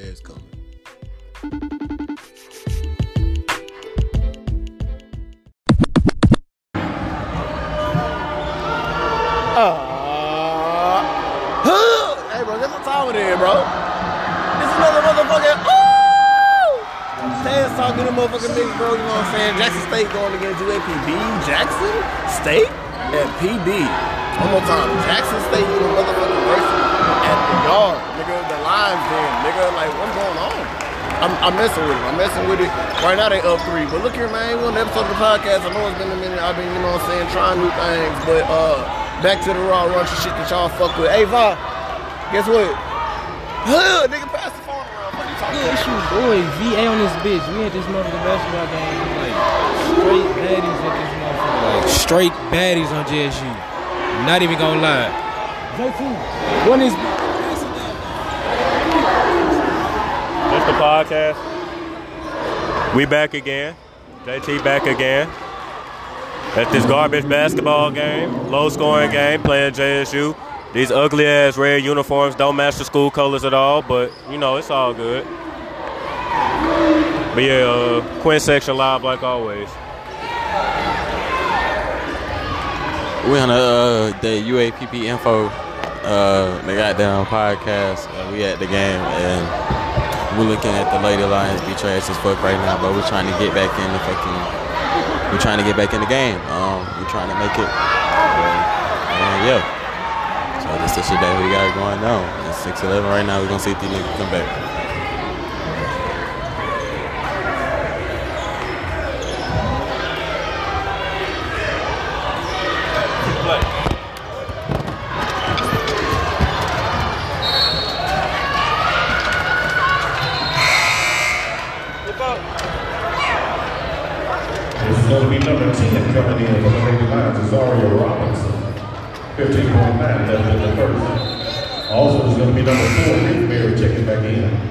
is coming. I'm, I'm messing with it. I'm messing with it. Right now they up three. But look here, man. One episode of the podcast. I know it's been a minute. I've been, you know what I'm saying, trying new things. But uh, back to the raw raunchy shit that y'all fuck with. Hey, Va, guess what? Huh, nigga, pass the phone around. What you talking Yeah, about? it's your boy VA on this bitch. We had this motherfucking basketball game. Like straight baddies at this motherfucker. Like straight baddies on JSU. Not even gonna lie. JT, one is It's the podcast. We back again. JT back again. At this garbage basketball game, low scoring game, playing JSU. These ugly ass red uniforms don't match the school colors at all, but you know, it's all good. But yeah, uh, Quinn section live like always. We on the, uh, the UAPB info, uh, the goddamn podcast. Uh, we at the game and we're looking at the Lady Lions be trash as fuck right now, but we're trying to get back in the fucking. We're trying to get back in the game. Um, we're trying to make it. Uh, yeah. So that's the shit that we got going on. It's 6-11 right now. We're gonna see if these niggas come back. This is going to be number 10 in the Lions, Azaria Robinson. 15.9 left in the first. Also, it's going to be number 4, Nick Berry checking back in.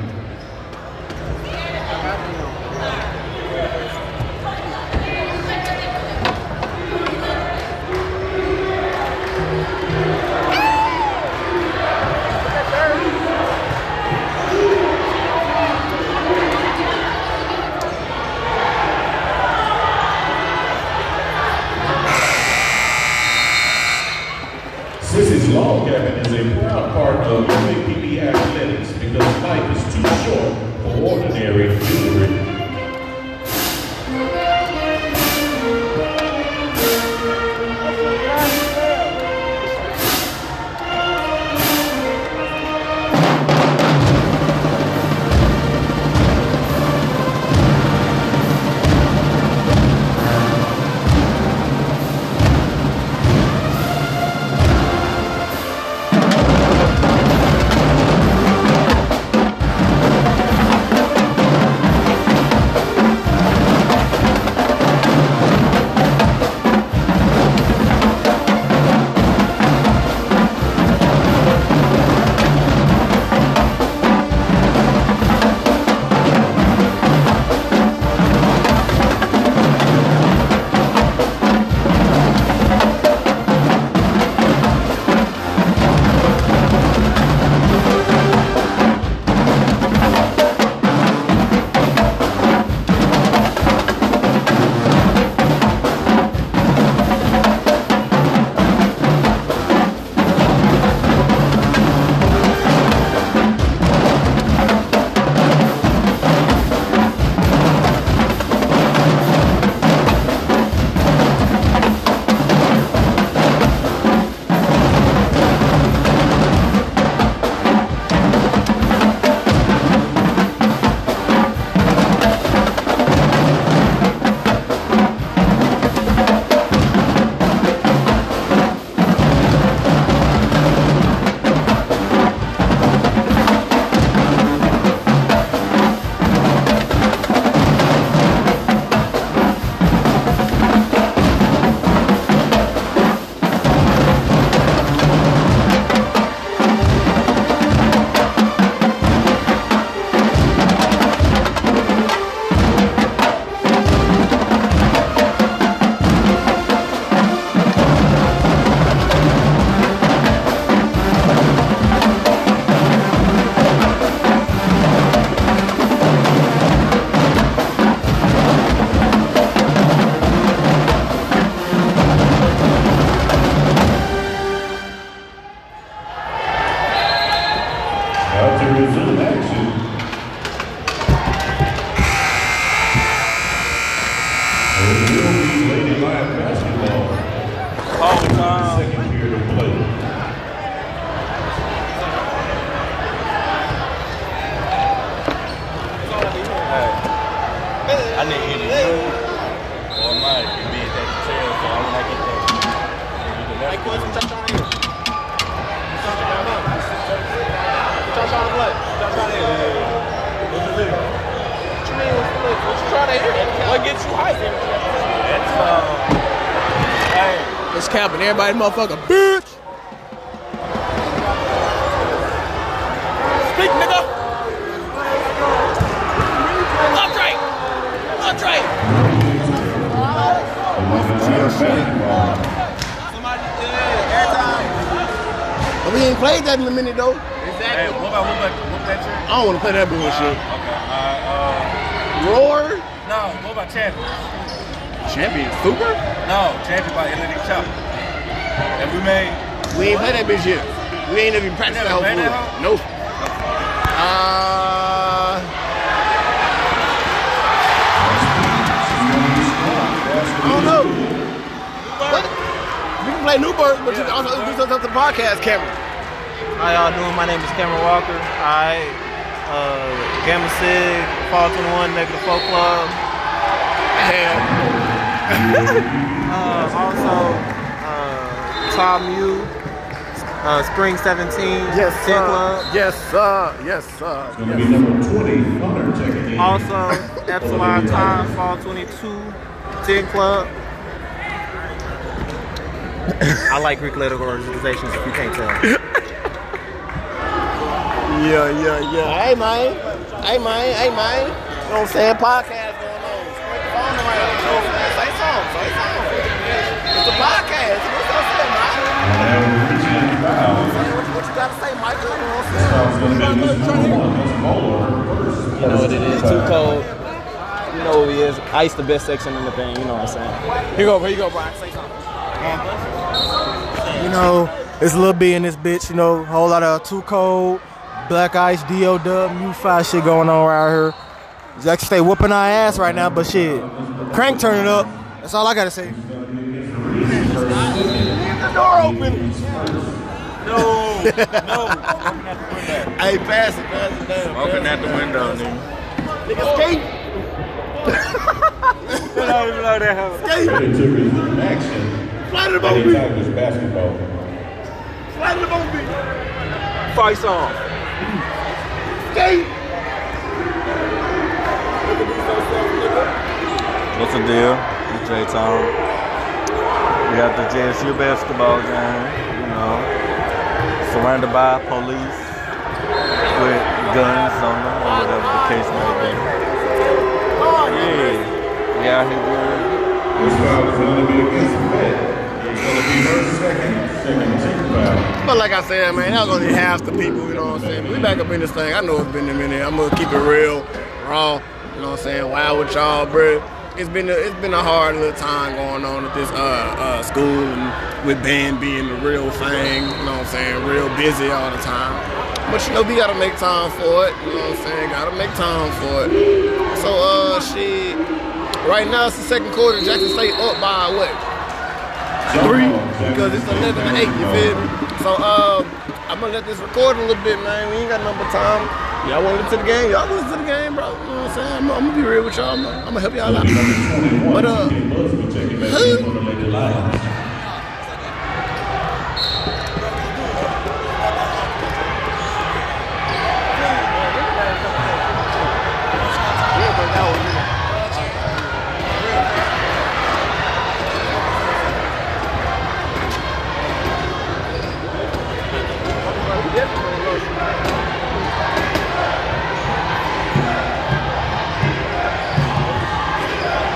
It's capping everybody, motherfucker, bitch. Speak, nigga. Andre. Andre. Somebody, yeah, airtime. But we ain't played that in a minute though. hey, what about, what about, what about your, I don't want to play that bullshit. okay, uh, Roar. uh, no, what about champion? Champion. Super. No, champion by Atlantic Chop. And we made, We ain't played that bitch yet. We ain't even practiced that never whole played that bull. Nope. Uh. I don't know. What? We can play Newburgh, but you can also do something to the podcast camera. How y'all doing? My name is Cameron Walker. I uh, Gamma Sig, Fall 21, Negative Folk Club. Hell. Uh, also, Tau Mu, uh, Spring 17, Yes, 10 sir. Club. Yes, sir. Yes, sir. It's going to be number 20, Hunter checking in. Also, Epsilon Time, Fall 22, 10 Club. I like Greek letter organizations if you can't tell. Yeah, yeah, yeah. Hey, man. Hey, man. Hey, man. You know what I'm saying? Podcast going on. Spread the phone around. You know what I'm saying? Say something. Say something. It's a podcast. You got to say, Michael? You know what I'm saying? Foul's going to be against number one. That's Bowler versus You know what it is, too cold. You know what it is. Ice the best section in the thing, you know what I'm saying? Here you go. Here you go, Brian. Say something. You know, it's a little bit in this bitch, you know, whole lot of too cold, black ice, DO dub, U5 shit going on right here. Jack stay whooping our ass right now, but shit, crank turning up. That's all I gotta say. The door open. no, no, open out the window. Hey, pass it. Pass it down. Open out the window, nigga. Nigga, skate. I don't even know that happened. Skate. They took his action Fly to the and bone he beat. tackled basketball. Fly to the bone beat. Fight song. Skate. What's the deal? It's J Tom. We got the JSU basketball game, you know. Surrounded by police with guns on them or whatever the case may be. Yeah. We out here with This foul is going to be against Met. It's going to be her second, second team foul. But like I said, man, that was only half the people, you know what I'm saying? We back up in this thing. I know it's been a minute. I'm gonna keep it real, raw, you know what I'm saying? Wild with y'all, bro. It's been a, it's been a hard little time going on at this uh, uh, school and with band being the real thing, you know what I'm saying? Real busy all the time. But you know, we gotta make time for it, you know what I'm saying? Gotta make time for it. So, uh, shit. Right now, it's the second quarter. Jackson State up by what? three because it's 11 to 8, you feel me? So, um, I'm gonna let this record a little bit, man. We ain't got no more time. Y'all wanna listen to the game? Y'all listen to the game, bro. You know what I'm saying? I'm, I'm gonna be real with y'all, man. I'm gonna help y'all out. But, uh, Jay Busby checking back in for the Lady Lions.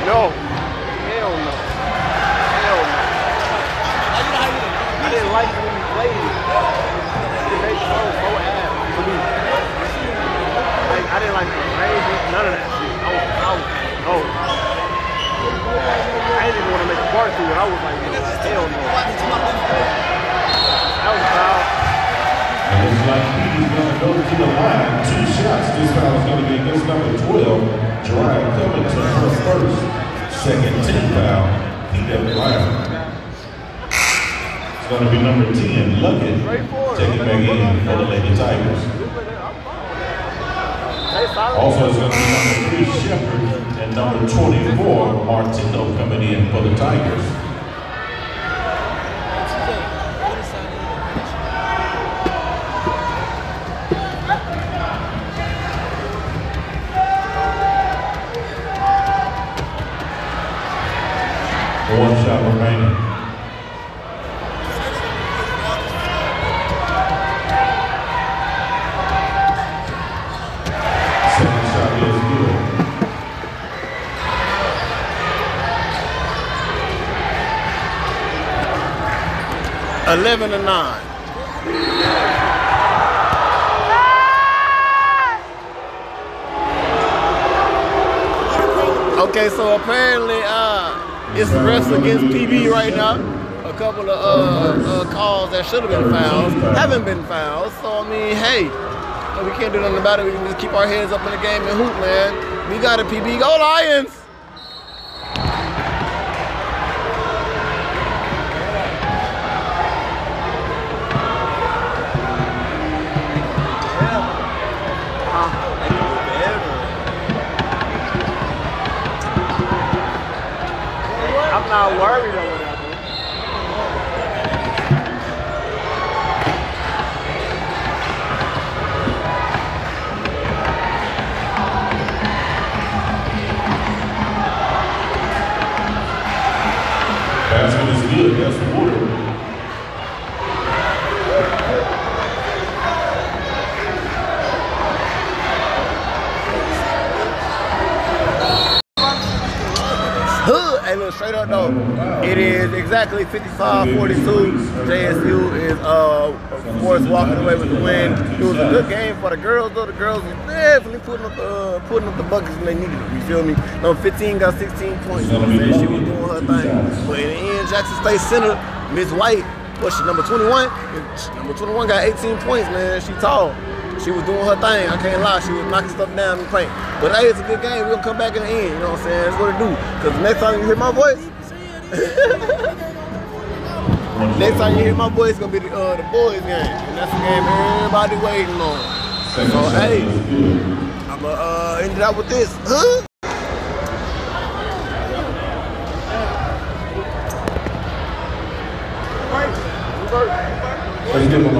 No. Hell no. Hell no. I didn't like it when you played it. It made so, so ass to me. Like, I didn't like the range, none of that shit. I was, I was, no. I didn't even want to make a part to it. I was like, hell no. That was foul. It's like he's going to go to the line. Two shots. This foul is going to be against number 12, Gerard Covington, her first, second team foul. He line. It's going to be number 10, Luckett, taking back in for the Lady Tigers. Also, it's going to be number three, Shepard, and number 24, Martino, coming in for the Tigers. 11 to 9. Okay, so apparently uh, it's refs against PB right now. A couple of uh, uh, calls that should have been fouls haven't been fouled. So I mean, hey, we can't do nothing about it. We can just keep our heads up in the game and hoop, man. We got a PB. Go Lions! Not worried straight up though, it is exactly 55-42. JSU is, uh, of course, walking away with the win. It was a good game for the girls, though. The girls was definitely putting up the, uh, putting up the buckets when they needed them. You feel me? Number 15 got 16 points. You know what I'm saying? She was doing her thing. But in the end, Jackson State Center, Miss White, what's she, number 21? Number 21 got 18 points, man. She tall. She was doing her thing. I can't lie. She was knocking stuff down the paint. But hey, it's a good game. Gonna come back in the end. You know what I'm saying? That's what it do. Cause next time you hear my voice, next time you hear my voice, it's gonna be the uh, the boys game, and that's the game everybody waiting on. So hey, I'ma uh, end it out with this. Huh? Let's give him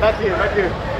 Back here, back here.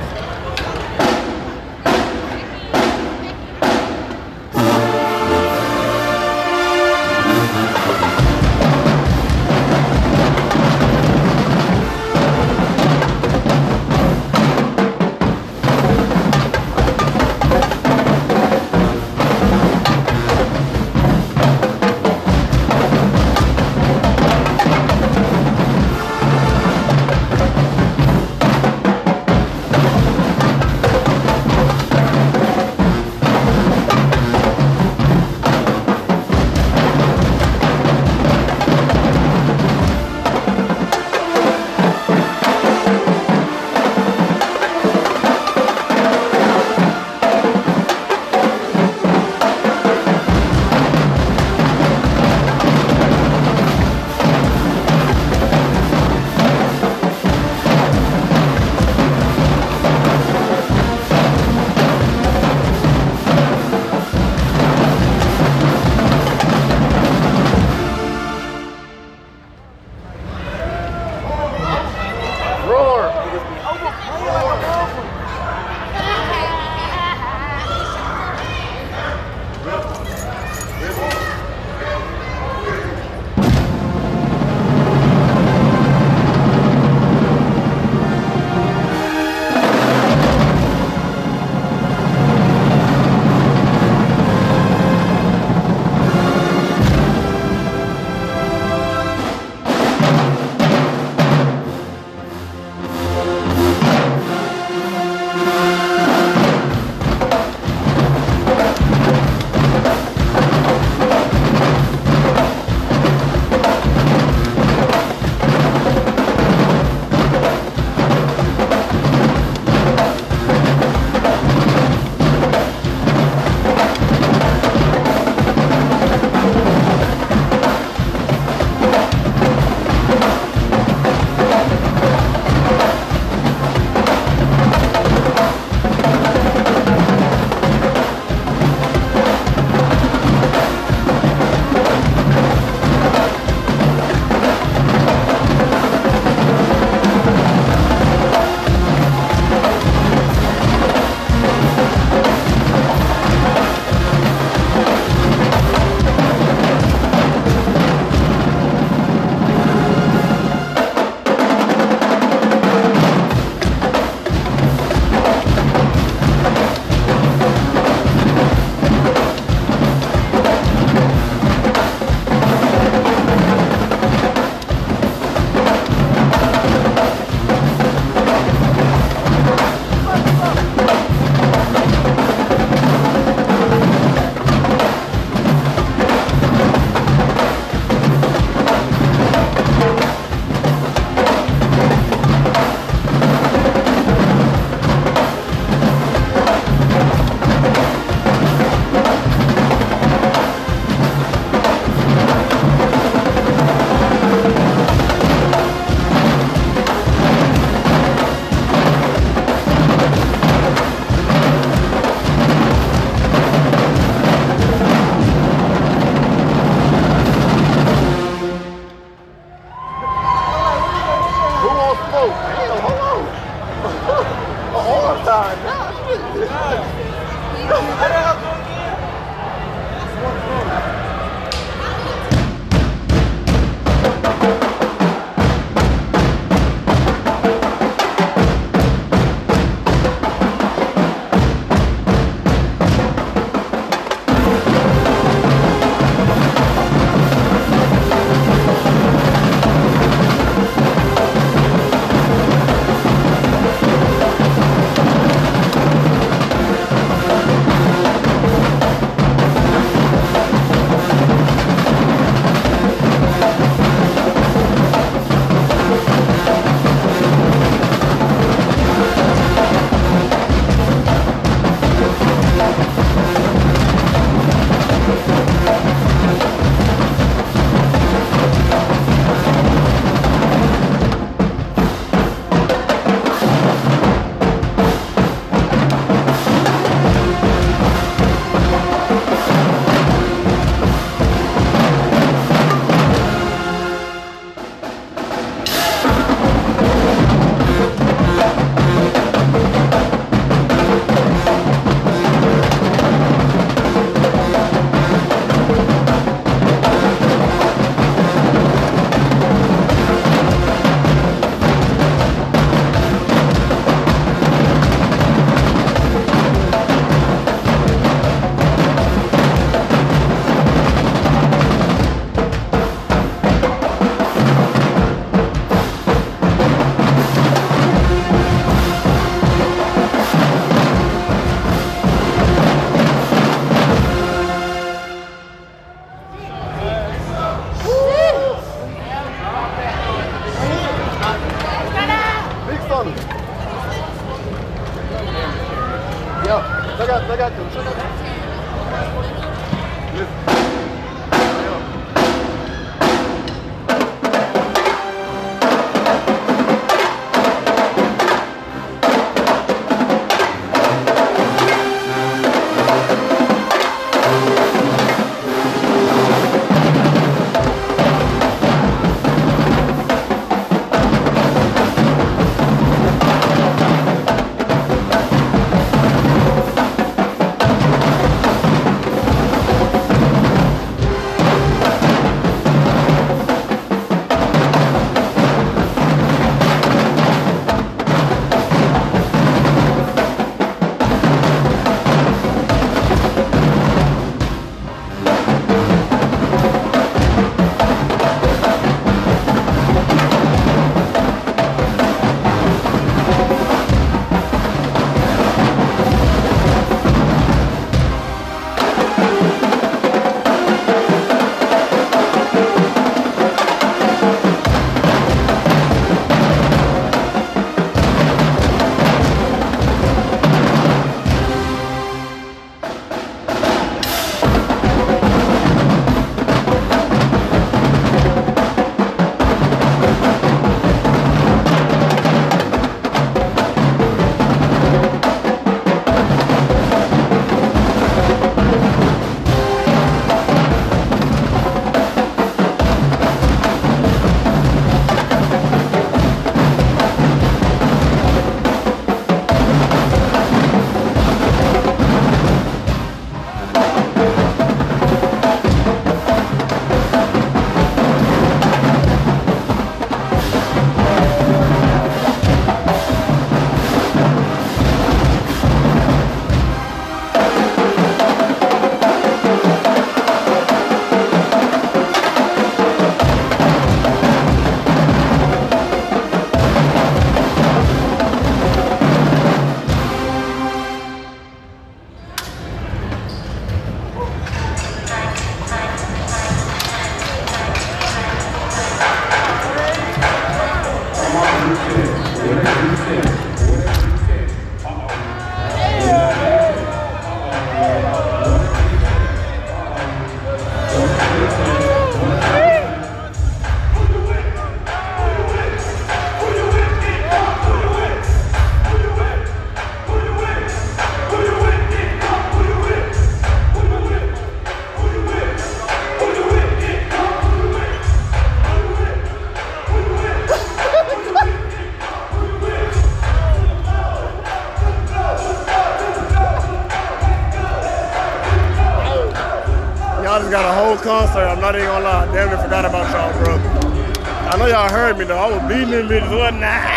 Not even gonna lie. Damn near forgot about y'all, bro. I know y'all heard me though. I was beating them bitches, wasn't I?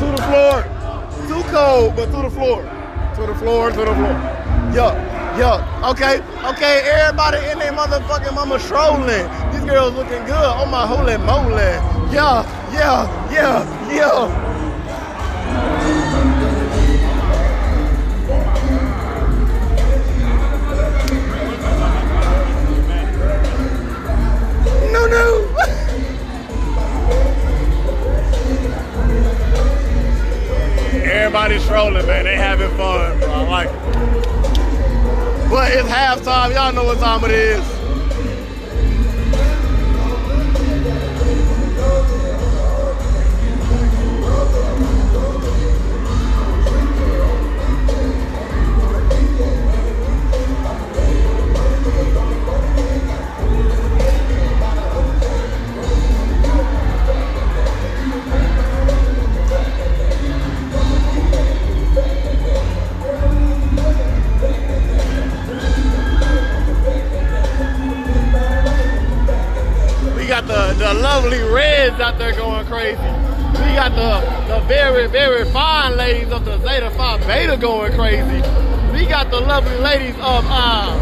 to the floor. Too cold, but to the floor. To the floor, to the floor. Yup, yup. Okay, okay, everybody in their motherfucking mama strolling. These girls looking good. Oh my holy moly. Yeah, yeah, yeah, yeah. Everybody's strolling, man. They having fun, bro. I like it. But it's halftime. Y'all know what time it is. Out there going crazy. We got the, the very, very fine ladies of the Zeta Phi Beta going crazy. We got the lovely ladies of uh,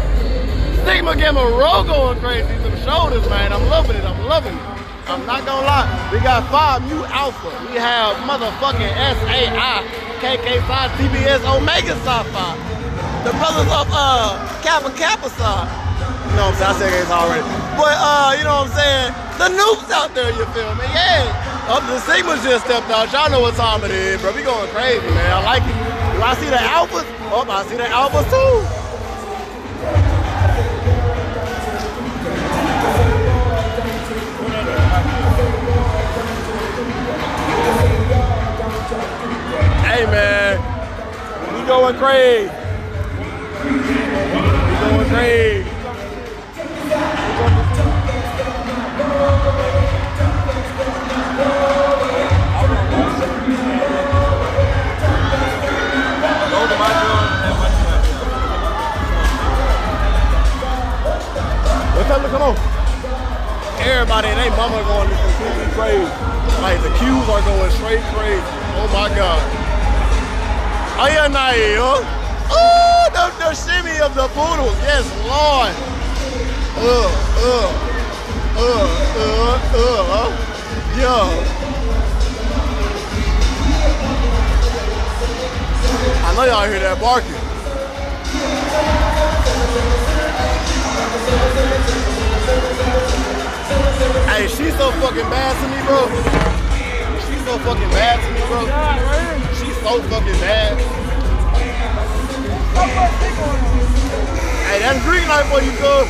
Sigma Gamma Rho going crazy. Some shoulders, man. I'm loving it. I'm loving it. I'm not gonna lie. We got Phi Mu Alpha. We have motherfucking SAI, KK TBS, Omega Psi Phi. The brothers of uh, Kappa Kappa saying? I said games already. But uh, you know what I'm saying? The noobs out there, you feel me? Yeah. Up the Sigmas just stepped out. Y'all know what time it is, bro. We going crazy, man. I like it. Do I see the alphas? Oh, I see the alphas too. Hey man, we going crazy. We going crazy. Come on. Everybody and they mama going completely crazy. Like the cues are going straight crazy. Oh my God. Oh yeah, Naia. Oh, the, the shimmy of the poodles. Yes, Lord. Uh, uh, uh, uh, uh. Yo. I know y'all hear that barking. Hey, she's so fucking bad to me, bro. She's so fucking bad to me, bro. She's so fucking bad. Hey, that's green light for you, cuz.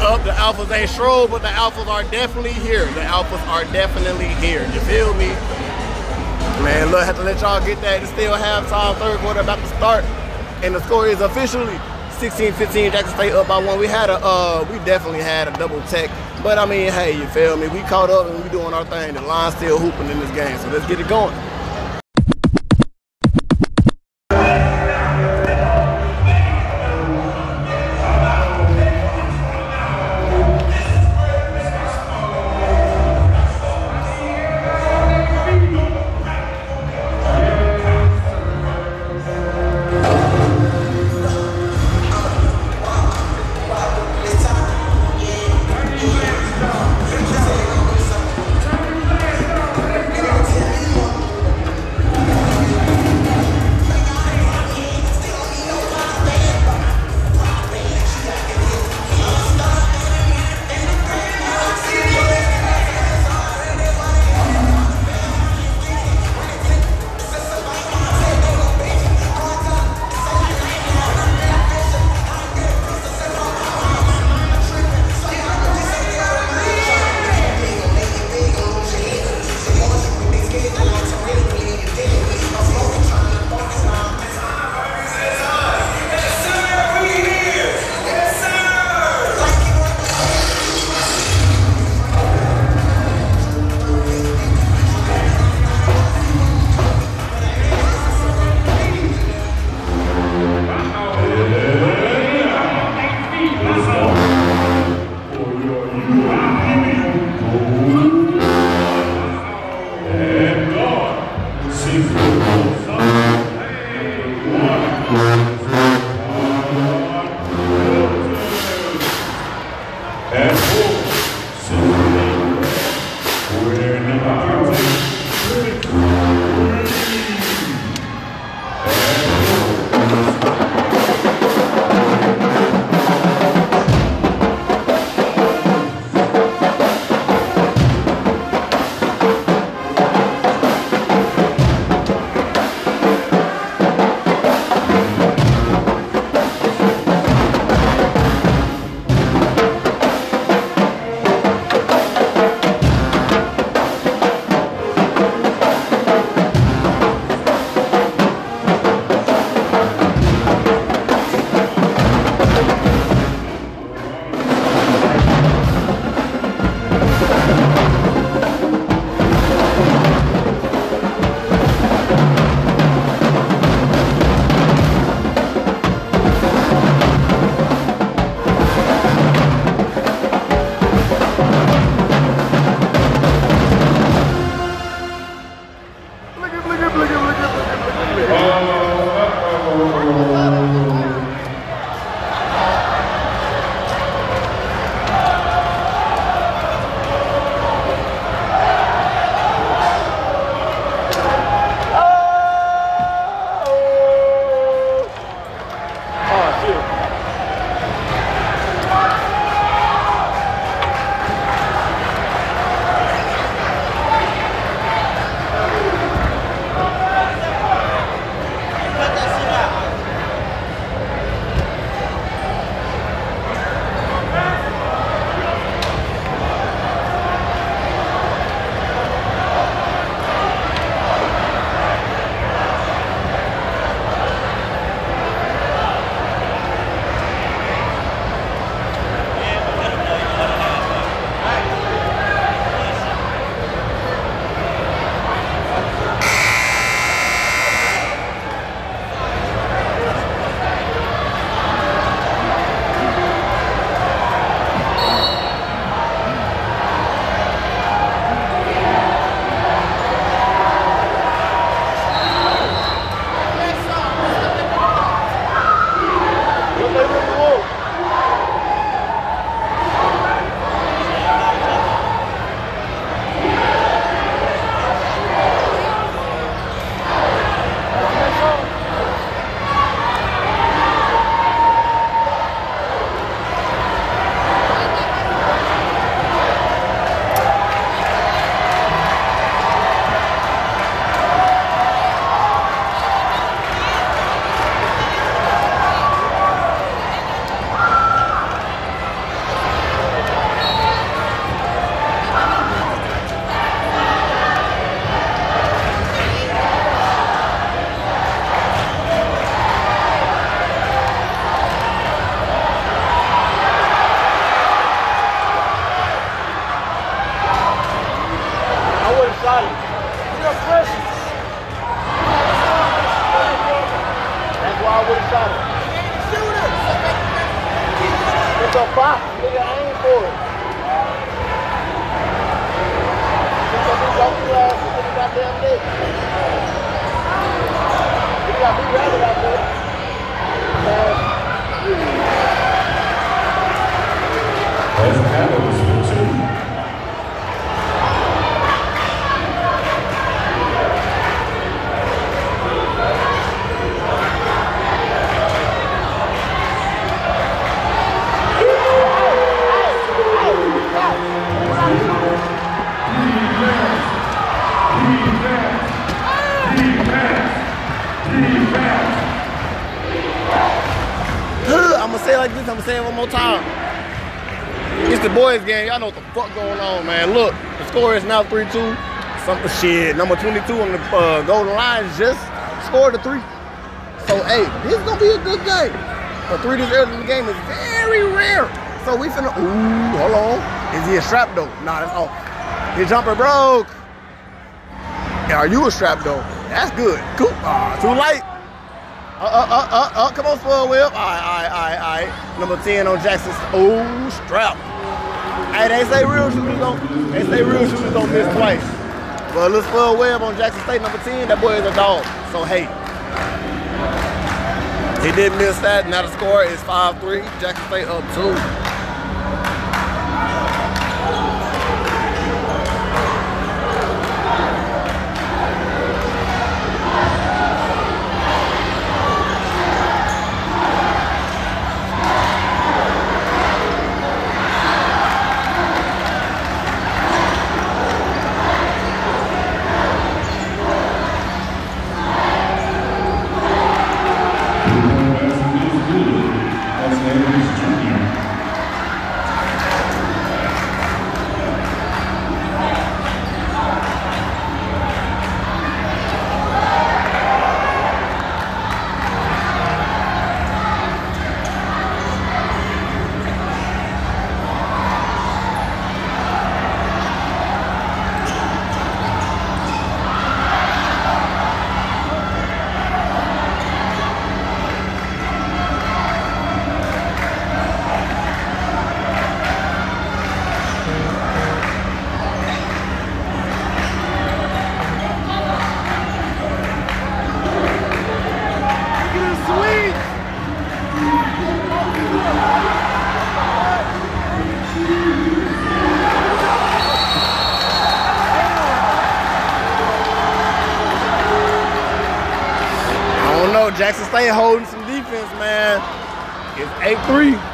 Up, the alphas ain't stroll, but the alphas are definitely here. The alphas are definitely here. You feel me? Man, look, have to let y'all get that. It's still halftime, third quarter about to start. And the score is officially 16-15. Jackson State up by one. We had a, uh, we definitely had a double tech. But I mean, hey, you feel me? We caught up and we doing our thing. The line's still hooping in this game. So let's get it going. Game. Y'all know what the fuck going on, man. Look, the score is now 3-2. Something shit. Number 22 on the uh, Golden Lions just scored a three. So, hey, this is gonna be a good game. A three this early in the game is very rare. So we finna. Ooh, hold on. Is he a strap though? Nah, that's off. His jumper broke. Are you a strap though? That's good. Cool. Ah, too late. Uh, uh, uh, uh, uh, come on, Spud Webb. All right, all right, all right, all right. Number 10 on Jackson. Oh, strap. Hey, they say real shooters don't, they say real shooters don't miss twice. But let's Spud Webb on Jackson State, number 10. That boy is a dog. So, hey. He did miss that. Now the score is 5-3. Jackson State up two. It's 8-3.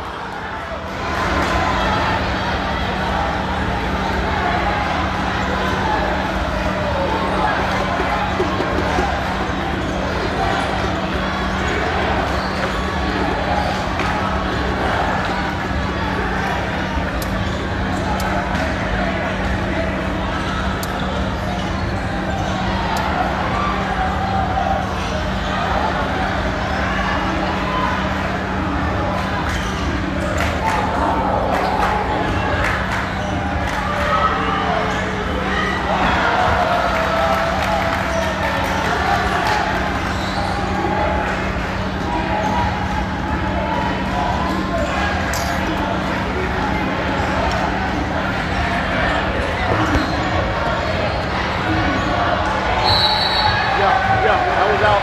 Yeah, yeah, that was out.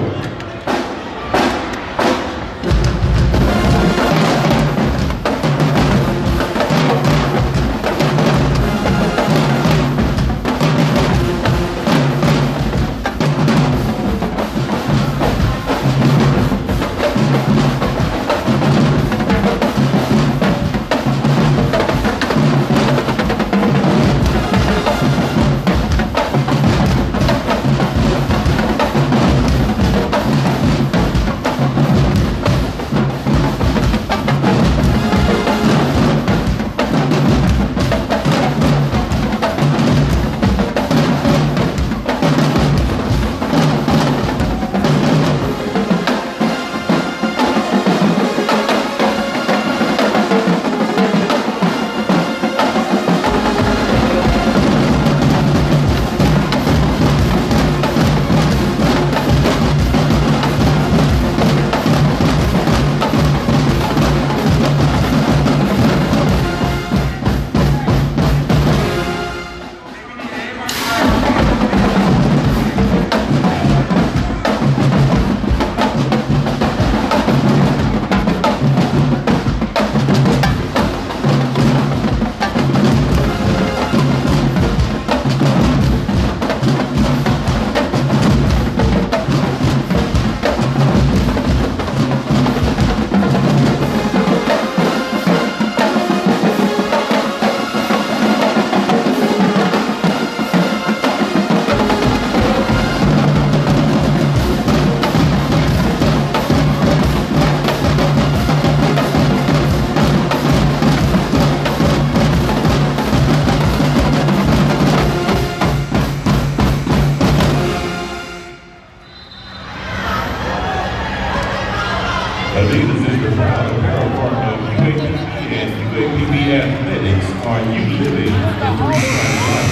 Adidas is the proud apparel partner of UAPB and UAPB Athletics are you living the three-time life.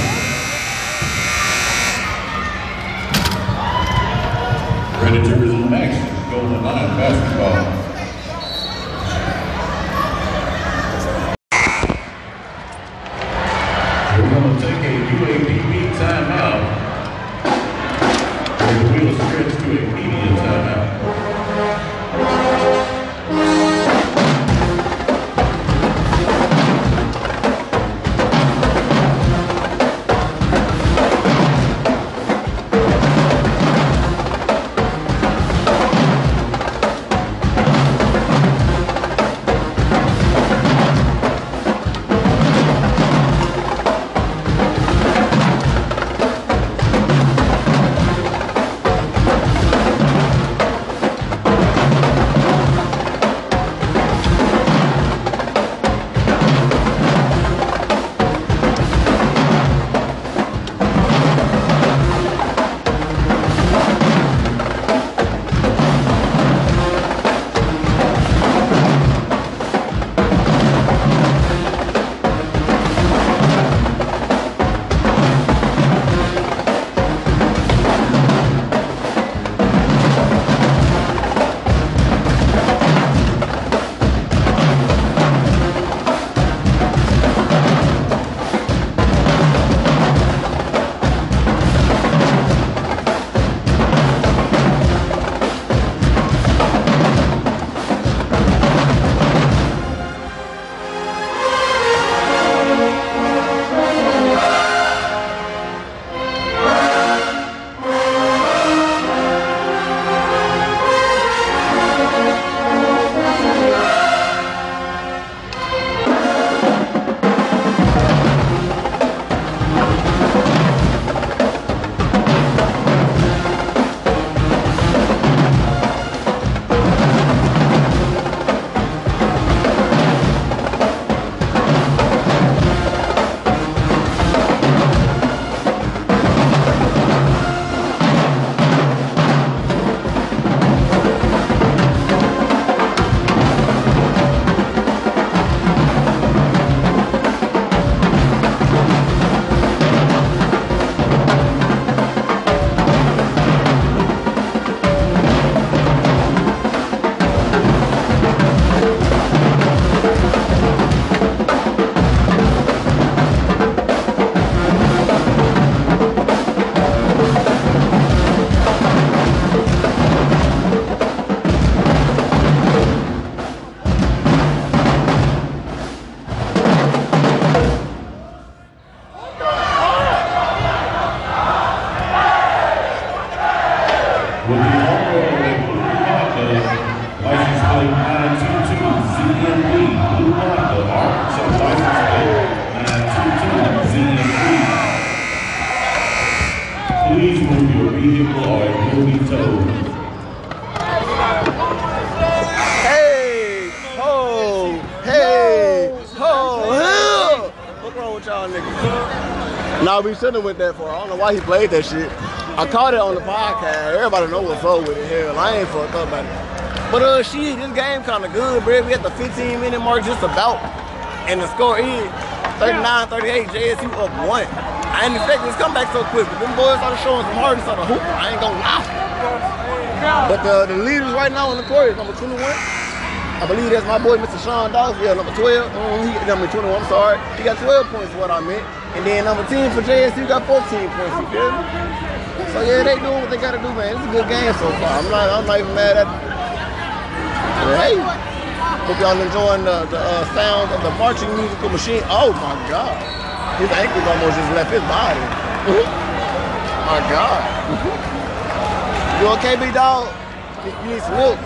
Ready to resume action, Golden Lion Basketball. Shouldn't have went that far. I don't know why he played that shit. I caught it on the podcast. Everybody know what's up with it. Hell, I ain't fucked up about it. But uh, shit, this game kind of good, bro. We at the 15 minute mark, just about, and the score is 39-38. JSU up one. I didn't expect this comeback so quick, but them boys started showing some hardness on the hoop. I ain't gonna lie. But uh, the leaders right now on the court is number 21. I believe that's my boy, Mr. Sean Dawes. Yeah, number 12. Mm, he number 21. I'm sorry. He got 12 points, what I meant. And then number 10 for JSU got 14 points. You feel me? So yeah, they doing what they gotta do, man. It's a good game so far. I'm not, I'm not even mad at. But hey, hope y'all enjoying the, the uh, sound of the marching musical machine. Oh my God, his ankles almost just left his body. my God. You okay, big dog? You you need some milk?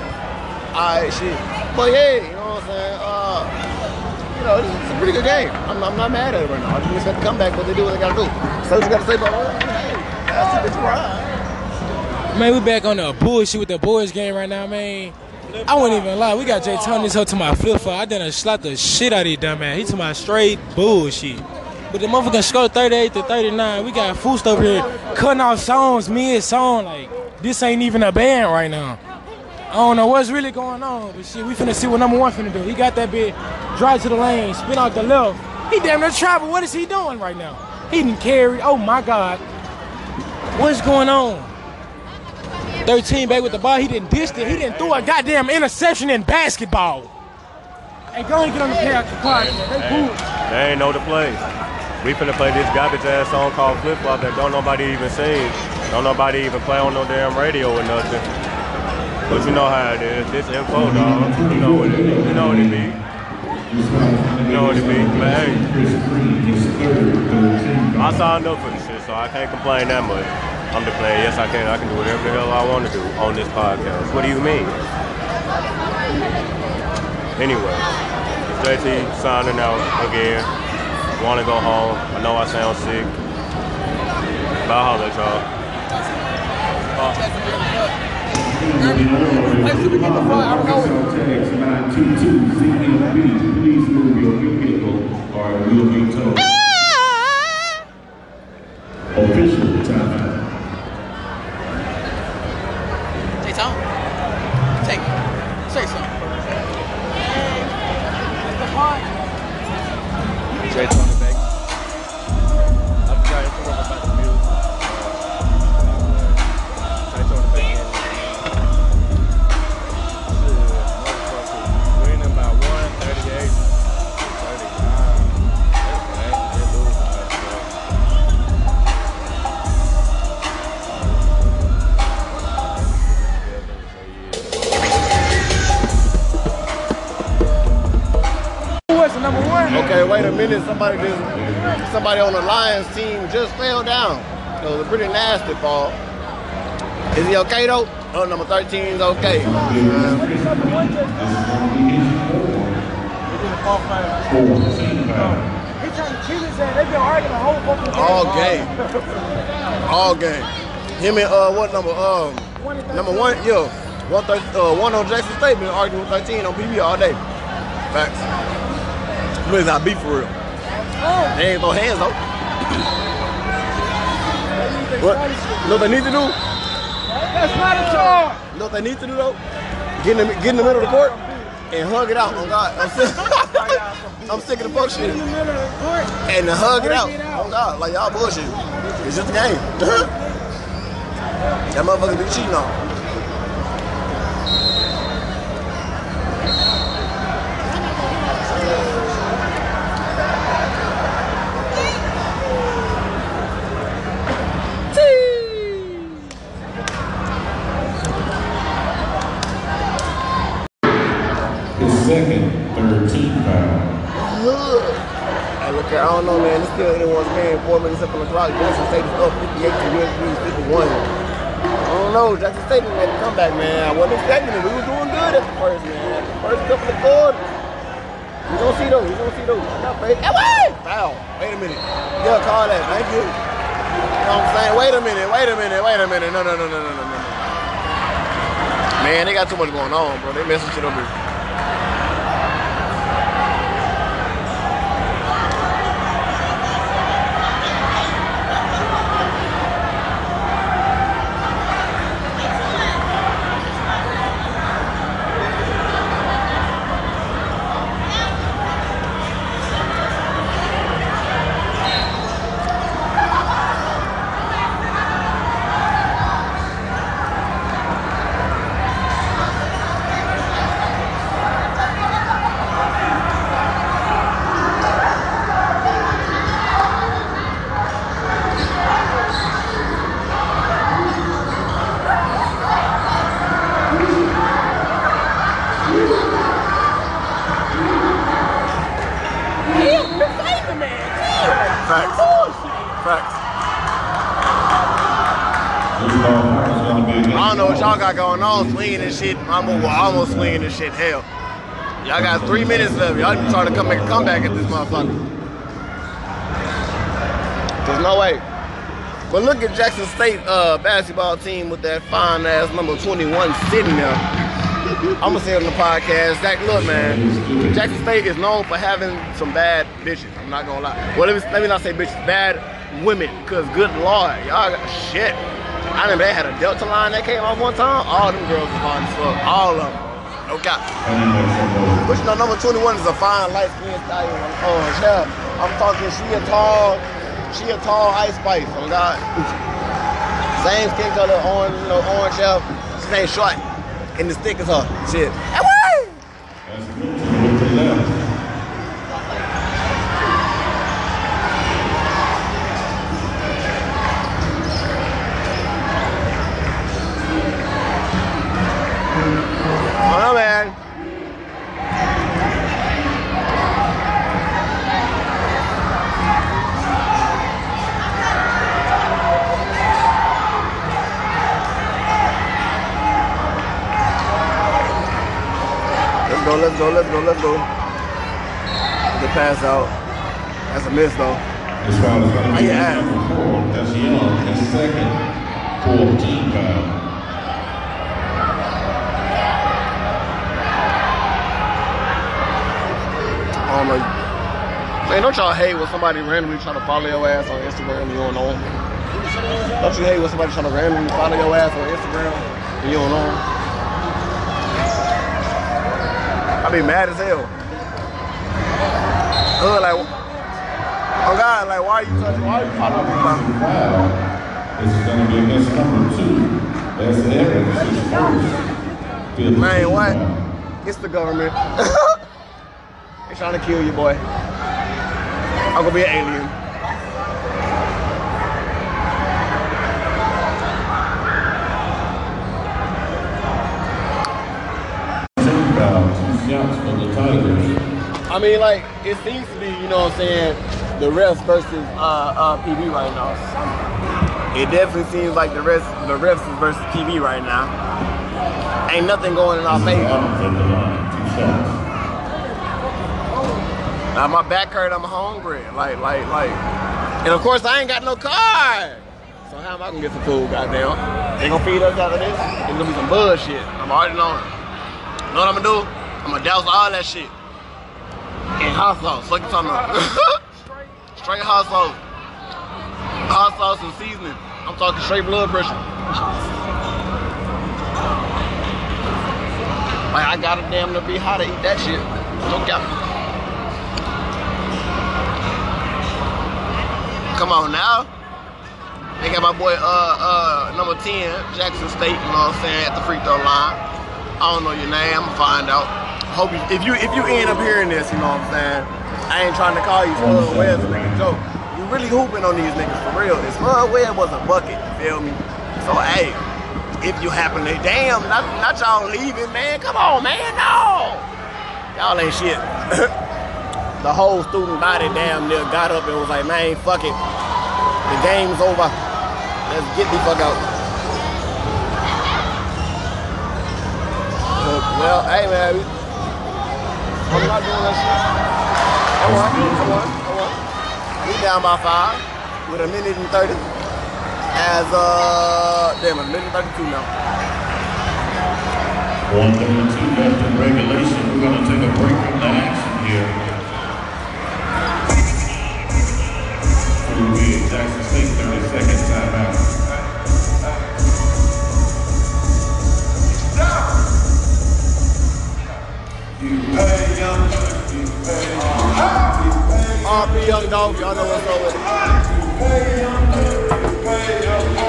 Alright, shit. But yeah, you know what I'm saying? Uh, know, it's, a pretty good game. I'm, I'm not mad at it right now. I just expect to come back, but they do what they gotta do. So you gotta say about it? Hey, that's see that you. Man, we back on the bullshit with the boys game right now, man. I wouldn't even lie. We got Jay Tony this up to my flip flop. I done slapped the shit out of these dumb man. He to my straight bullshit. But the motherfucker score 38 to 39. We got Foost over here cutting off songs me and song. Like, this ain't even a band right now. I don't know what's really going on, but shit, we finna see what number one finna do. He got that bit, drive to the lane, spin out the left. He damn near travel. What is he doing right now? He didn't carry. Oh my God. What's going on? 13 back with the ball. He didn't dish it. He didn't throw a goddamn interception in basketball. Hey, go and get on the pair. They Hey, they ain't know the play. We finna play this garbage ass song called Flip Flop that don't nobody even sing. Don't nobody even play on no damn radio or nothing. But you know how it is. This info, dog. You know what it is. You know what it be. You know what it be. But hey, I signed up for this shit, so I can't complain that much. I'm the player. Yes, I can. I can do whatever the hell I want to do on this podcast. What do you mean? Anyway, JT signing out again. Want to go home. I know I sound sick. But I'll holler at y'all. Tags 922 Please move your vehicle or it will be towed. Official timeout. Okay, wait a minute. Somebody just somebody on the Lions team just fell down. It was a pretty nasty fall. Is he okay though? Oh, number 13 is okay. All game. All game. Him and uh what number? Um number one, yeah. One thir- uh one on Jackson State been arguing with 13 on BB all day. Facts. Really not beef for real. They ain't no hands though. What? You know what they need to do? That's not a charge. You know what they need to do though? Get in the, get in the middle of the court and hug it out. Oh God, I'm sick. I'm sick of the fuck shit. In the middle of the court. And to hug it out. Hug it out. Oh God, like y'all bullshit. It's just a game. that motherfucker be cheating on. His second 13 foul. Hey, look here, I don't anyone's game. Four minutes up on the clock. Jackson State is up 58 to USC 51. I don't know. Jackson State make a comeback, man. I wasn't expecting it. We was doing good at the first, man. The first couple of quarters. We gonna see those. We gonna see those. Got faith. Hey, wait! Foul. Wait a minute. Yeah, call that. Thank you. You know what I'm saying? Wait a minute. Wait a minute. Wait a minute. No, no, no, no, no, no, no. Man, they got too much going on, bro. They messing shit up here. Facts. Facts. This ball is going to be against I don't know what y'all got going on, swinging and shit. I'm well, almost swinging this shit. Hell, y'all got three minutes left. Y'all trying to come make a comeback at this motherfucker. There's no way. But look at Jackson State uh, basketball team with that fine ass number 21 sitting there. I'm gonna say on the podcast. Zach, look, man. Jackson State is known for having some bad bitches. I'm not gonna lie. Well, let me, let me not say bitches, bad women. Cause good lord, y'all got shit. I remember they had a Delta line that came off one time. All them girls was hard as fuck. All of them. No cap. But you know, number 21 is a fine light skinned stallion. Oh, yeah. I'm talking, she a tall, she a tall Ice Spice. Oh God. Same skin color, orange, you know, orange shell. She ain't short. And the stick is her. Shit. Hey, what? As the move to the left. Oh man. Let's go, let's go, let's go, let's go. The pass out. That's a miss though. This foul is going to be Yeah. number four. That's Young, his second, 14 foul. Don't know. Man, don't y'all hate when somebody randomly try to follow your ass on Instagram and you don't know? Don't you hate when somebody try to randomly follow your ass on Instagram and you don't know? I be mad as hell. Ugh, like, oh God, like, why are you touching? This is to be against number two. That's first. Man, what? It's the government. They're trying to kill you, boy. I'm gonna be an alien. Team foul, two shots for the Tigers. I mean, like, it seems to be, you know what I'm saying, the refs versus uh, uh, PB right now. It definitely seems like the refs, the refs is versus TV right now. Ain't nothing going in our favor. Evans at the line, two shots. Now my back hurt, I'm hungry. Like, like, like. And of course, I ain't got no car. So how am I gonna get some food, goddamn? They gonna feed us out of this? It's gonna be some bullshit. I'm already knowing. You know what I'm gonna do? I'm gonna douse all that shit in hot sauce. Fuck you talking about? straight hot sauce. Hot sauce and seasoning. I'm talking straight blood pressure. Like I gotta damn to be hot to eat that shit. No cap. Come on now. They got my boy uh uh number 10, Jackson State, you know what I'm saying, at the free throw line. I don't know your name, I'ma find out. Hope you if you if you end up hearing this, you know what I'm saying. I ain't trying to call you Spud Webb to make a joke. You really hooping on these niggas for real. This Spud Webb was a bucket, you feel me? So hey, if you happen to damn, not not y'all leaving, man. Come on, man, no. Y'all ain't shit. the whole student body damn near got up and was like, man, fuck it. The game's over. Let's get the fuck out. Well, hey man, I'm not doing that shit. I won, I won, I won. We down by five with a minute and 30. As, uh, damn, a minute and 32 now. 132 left in regulation. We're going to take a break from the action here. It will be a Jackson State 30 second timeout. RP Young Dog, y'all know what's up with it.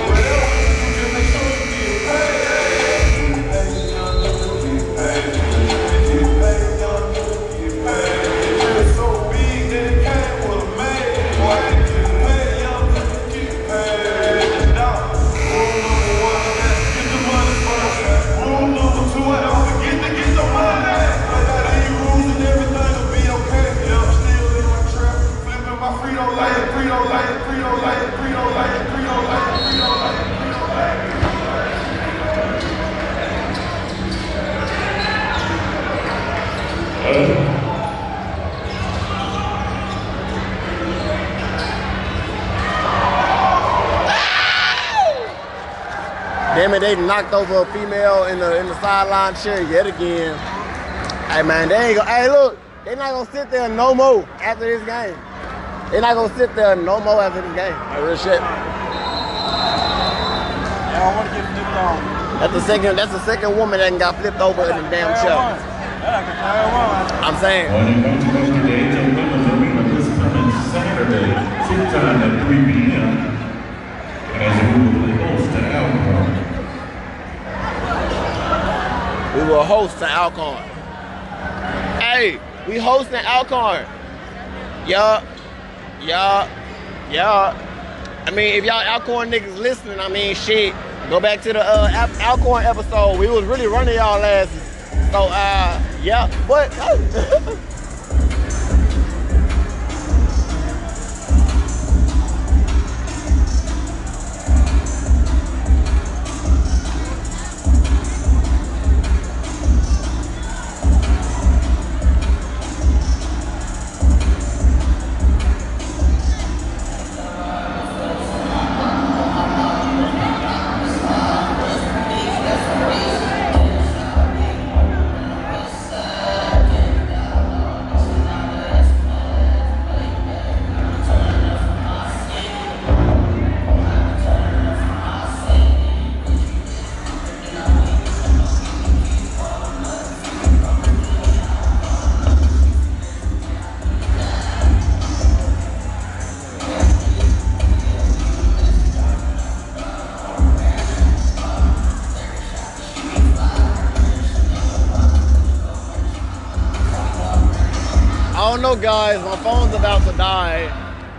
Damn it, they knocked over a female in the in the sideline chair yet again. Hey man, they ain't gonna. Hey look, they not gonna sit there no more after this game. They not gonna sit there no more after this game. Like real shit. don't want to get flipped on. That's the second. That's the second woman that got flipped over in the damn show. That's a one. I'm saying. On your coaching coach today, H.O. Clemmons Arena this coming Saturday, tea time at 3 p.m. As we will host to Alcorn. We will host the Alcorn. Hey, we hosting Alcorn. Yup. Yup. Yup. I mean, if y'all Alcorn niggas listening, I mean, shit, go back to the uh, Al- Alcorn episode. We was really running y'all asses. So, uh, yeah. But, guys. My phone's about to die.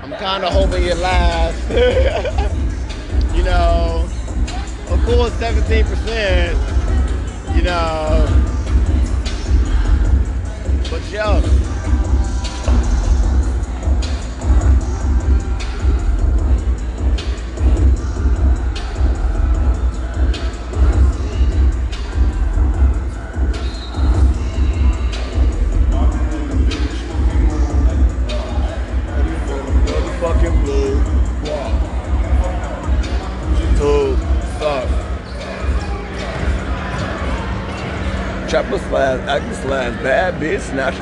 I'm kind of hoping it lasts. you know, of course, 17%. You know, but yo. Slash, bad bitch snatcher.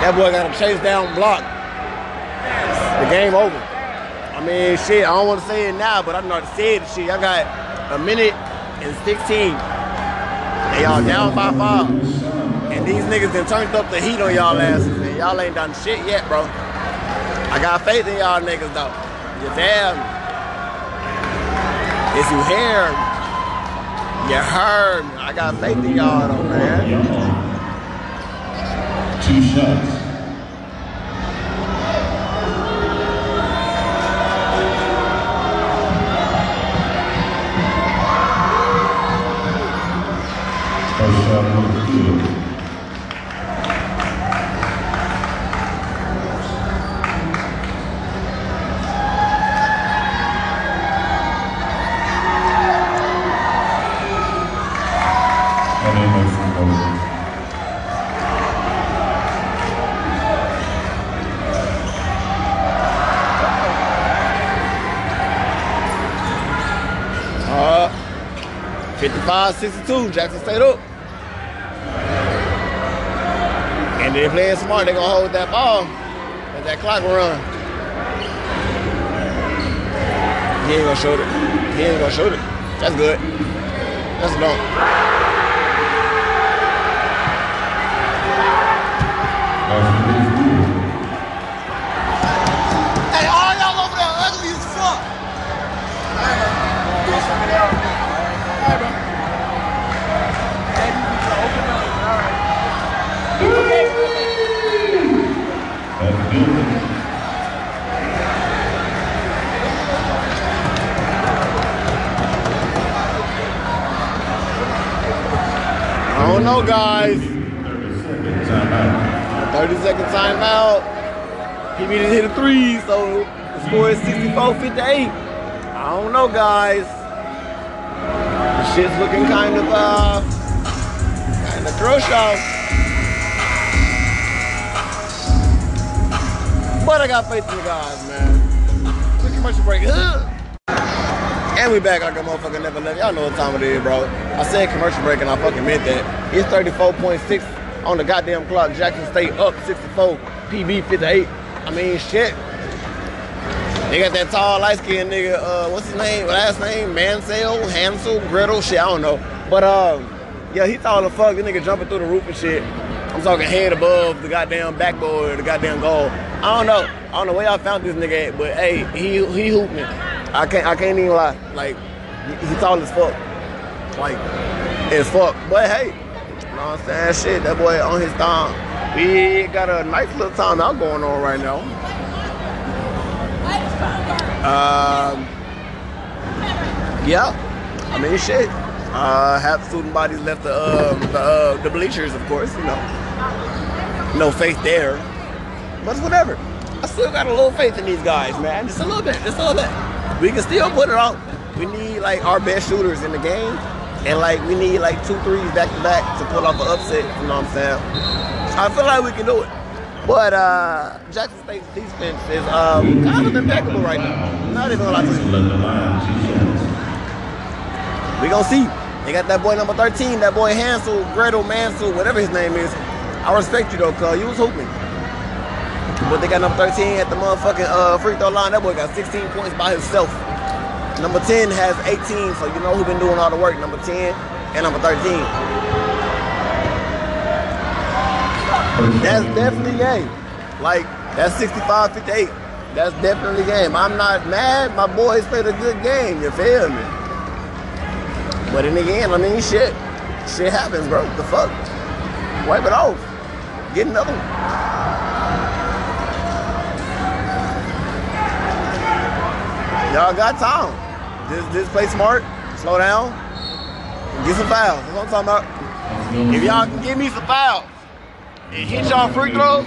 That boy got him chased down block. The game over. I mean, shit, I don't want to say it now, but I'm not saying shit. I got a minute and 16. And y'all down by five. And these niggas done turned up the heat on y'all asses. And y'all ain't done shit yet, bro. I got faith in y'all niggas, though. You damn. If you hear me, you heard me. I got faith in y'all, though, man. Two shots. First shot 55 62, Jackson State up. And they're playing smart, they're gonna hold that ball. Let that clock run. He ain't gonna shoot it. He ain't gonna shoot it. That's good. That's long. Hey, all y'all over there ugly as fuck. I don't know, guys. Timeout. 30 second timeout. He needed to hit a three, so the score is 64 58. I don't know, guys. The shit's looking kind of, uh, kind of crucial. But I got faith in guys, man. At commercial break. And we back like a motherfucker never left. Y'all know what time it is, bro. I said commercial break and I fucking meant that. It's 34.6 on the goddamn clock. Jackson State up 64. PB 58. I mean, shit. They got that tall, light skinned nigga, uh, what's his name? Last name? Mansell, Hansel, Gretel, shit, I don't know. But um, yeah, he tall as fuck. This nigga jumping through the roof and shit. I'm talking head above the goddamn backboard, the goddamn goal. I don't know. I don't know where y'all found this nigga at, but hey, he he me. I can't I can't even lie. Like he, tall as fuck. Like as fuck. But hey, you know what I'm saying? Shit, that boy on his time. We got a nice little time out going on right now. Um, yeah, I mean shit. Uh, half student bodies left the um, the, uh, the bleachers, of course. You know, no faith there, but it's whatever. I still got a little faith in these guys, man. Just a little bit, just a little bit. We can still put it on. We need like our best shooters in the game, and like we need like two threes back to back to pull off an upset. You know what I'm saying? I feel like we can do it. But uh, Jackson State's defense is um, kind of impeccable right now. Not even gonna lie to you. Left the line, two shots. We gonna see. They got that boy number 13, that boy Hansel, Gretel, Mansell, whatever his name is. I respect you though, cuz you was hooping. But they got number 13 at the motherfucking uh, free throw line. That boy got 16 points by himself. Number 10 has 18, so you know who been doing all the work. Number 10 and number 13. That's definitely game. Like, that's 65 58. That's definitely game. I'm not mad. My boys played a good game. You feel me? But in the again, I mean, shit. Shit happens, bro. The fuck? Wipe it off. Get another one. Y'all got time. Just, just play smart. Slow down. Get some fouls. That's what I'm talking about. If y'all can give me some fouls and hit y'all free throws,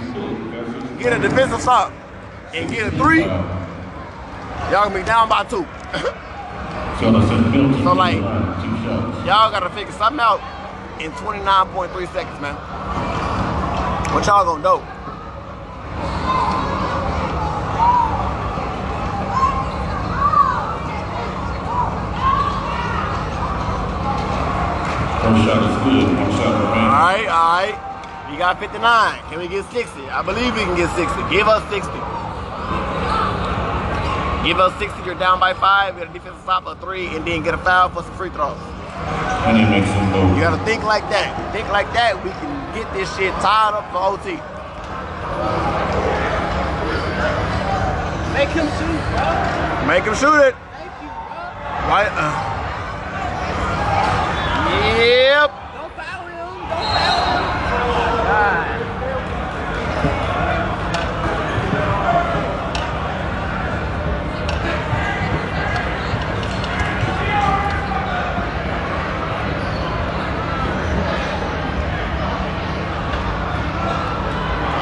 get a defensive stop, and get a three, y'all gonna be down by two. So, like. Y'all gotta figure something out in 29.3 seconds, man. What y'all gonna do? First shot is good. One shot remaining. Alright, alright. You got 59. Can we get 60? I believe we can get 60. Give us 60. Give us 60. You're down by five. Get a defensive stop of three, and then get a foul for some free throws. And he makes some You gotta think like that. Think like that. We can get this shit tied up for OT. Make him shoot, bro. Make him shoot it. Thank you, bro. Right? Uh. Yep. Don't foul him. Don't foul him. God.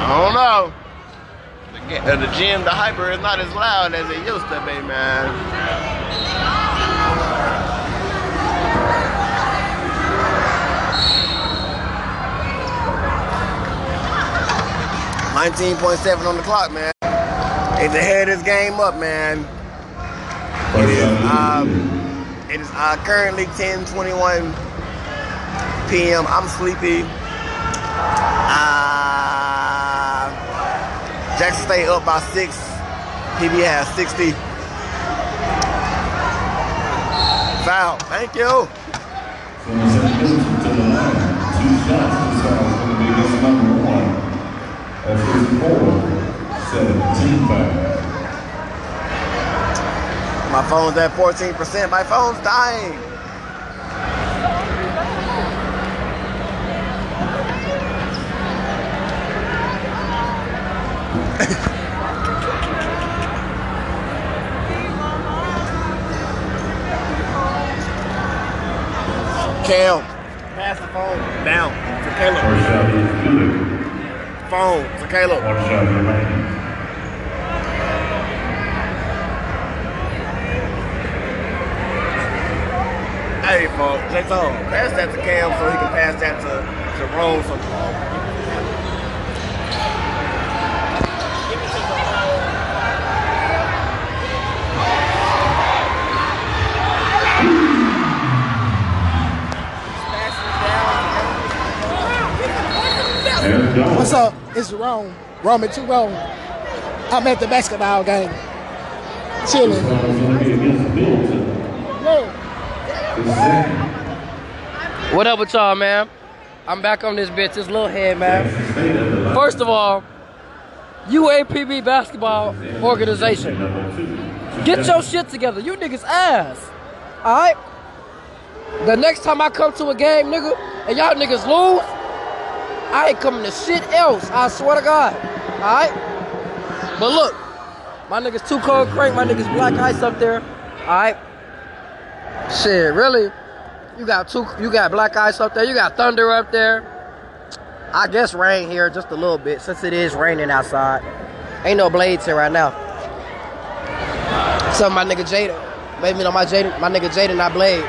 I don't know. The, uh, the gym, the hyper is not as loud as it used to be, man. Nineteen point seven on the clock, man. It's to head this game up, man. Shot is Um, it is uh, currently 10:21 p.m. I'm sleepy. Uh, Jackson State up by six. PB has 60. Foul. Thank you. My phone's at 14%. My phone's dying. Cam, pass the phone down to Caleb. Hey, folks, J. Tom, pass that to Cam so he can pass that to Jerome. So What's up? It's wrong. Roman too wrong. I'm at the basketball game. Chilling. What up with y'all, man? I'm back on this bitch, this little head, man. First of all, UAPB basketball organization. Get your shit together. You niggas ass. Alright? The next time I come to a game, nigga, and y'all niggas lose, I ain't coming to shit else. I swear to God. Alright? But look, my niggas too cold crank, my niggas black ice up there. Alright? Shit, really? You got two you got black ice up there, you got thunder up there. I guess rain here just a little bit since it is raining outside. Ain't no blades here right now. Some my nigga Jada. Maybe you know my Jada, my nigga Jada not blades.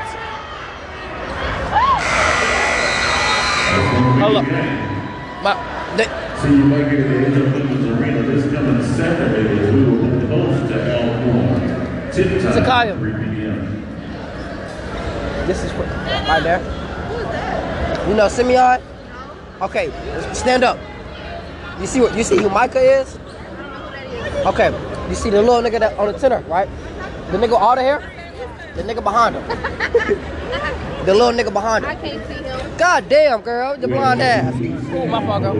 Hold up. My they, So you might get to the H.O. Clemmons Arena this coming Saturday as we will host to Alcorn. Tip time, Takaya. 3 p.m. This is what, right there. You know Simeon? Okay, stand up. You see what you see who Micah is? Okay, you see the little nigga that on the tenor, right? The nigga all the hair? The nigga behind him. the little nigga behind him. I can't see him. God damn, girl, the blonde ass. Ooh, my fault, girl.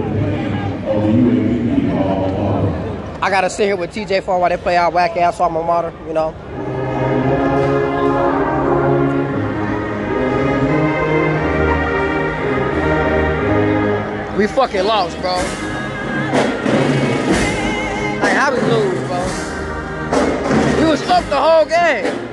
I gotta sit here with TJ for while they play our whack ass alma mater, you know. We fucking lost, bro. Like, how we lose, bro? We was up the whole game.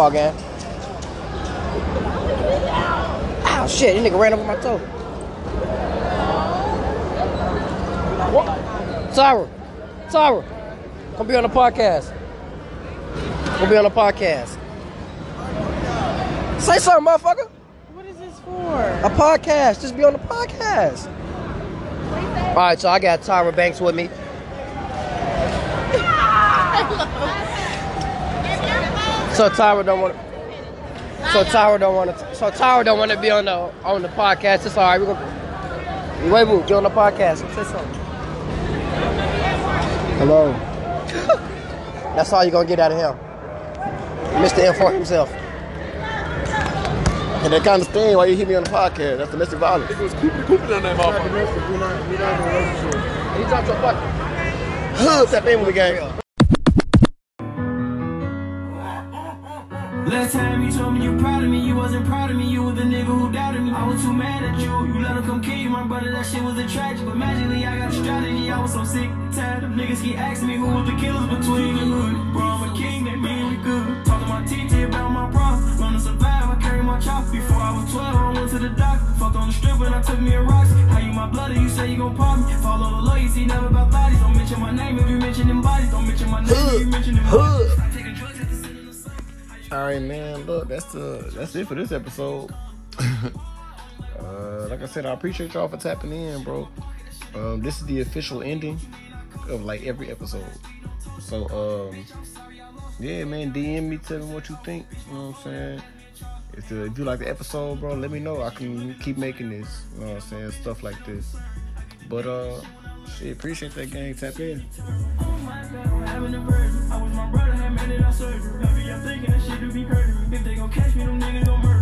My fault, gang. Ow, oh, shit, this nigga ran over my toe. What? Tyra, Tyra, come be on the podcast. Come be on the podcast. Say something, motherfucker. What is this for? A podcast. Just be on the podcast. All right, so I got Tyra Banks with me. So Tyra don't want. So Tyra don't want to. So Tyra don't want to be on the on the podcast. It's all right. We're gonna. Wait, move. Get on the podcast. Say something. Hello. That's all you're gonna get out of him. Mr. M4 himself. And they kind of understand why you hit me on the podcast. That's domestic violence. He dropped your fucking. Hood, step in with the game. Last time you told me you proud of me, you wasn't proud of me. You was the nigga who doubted me. I was too mad at you. You let him come kill you, my brother. That shit was a tragic. But magically, I got a strategy. I was so sick, tired of niggas keep asking me who was the killers between the hood. Bro, I'm a king, that mean we good. Talk to my TT about my problems. Learn to survive, I carry my chop. Before I was 12, I went to the doctor. Fucked on the strip when I took me a rocks. How you my blood, you say you gon' pop me. Follow the loyalty, never about bodies. Don't mention my name if you mention them bodies. Don't mention my name if you mention them bodies. All right, man. Look, that's the that's it for this episode. uh, like I said, I appreciate y'all for tapping in, bro. Um, this is the official ending of like every episode. So, um, yeah, man, DM me, tell me what you think. You know what I'm saying? If, uh, if you like the episode, bro, let me know. I can keep making this. You know what I'm saying? Stuff like this. But uh, shit, appreciate that gang. Tap in be hurting. If they gon' catch me, them niggas gon' murder.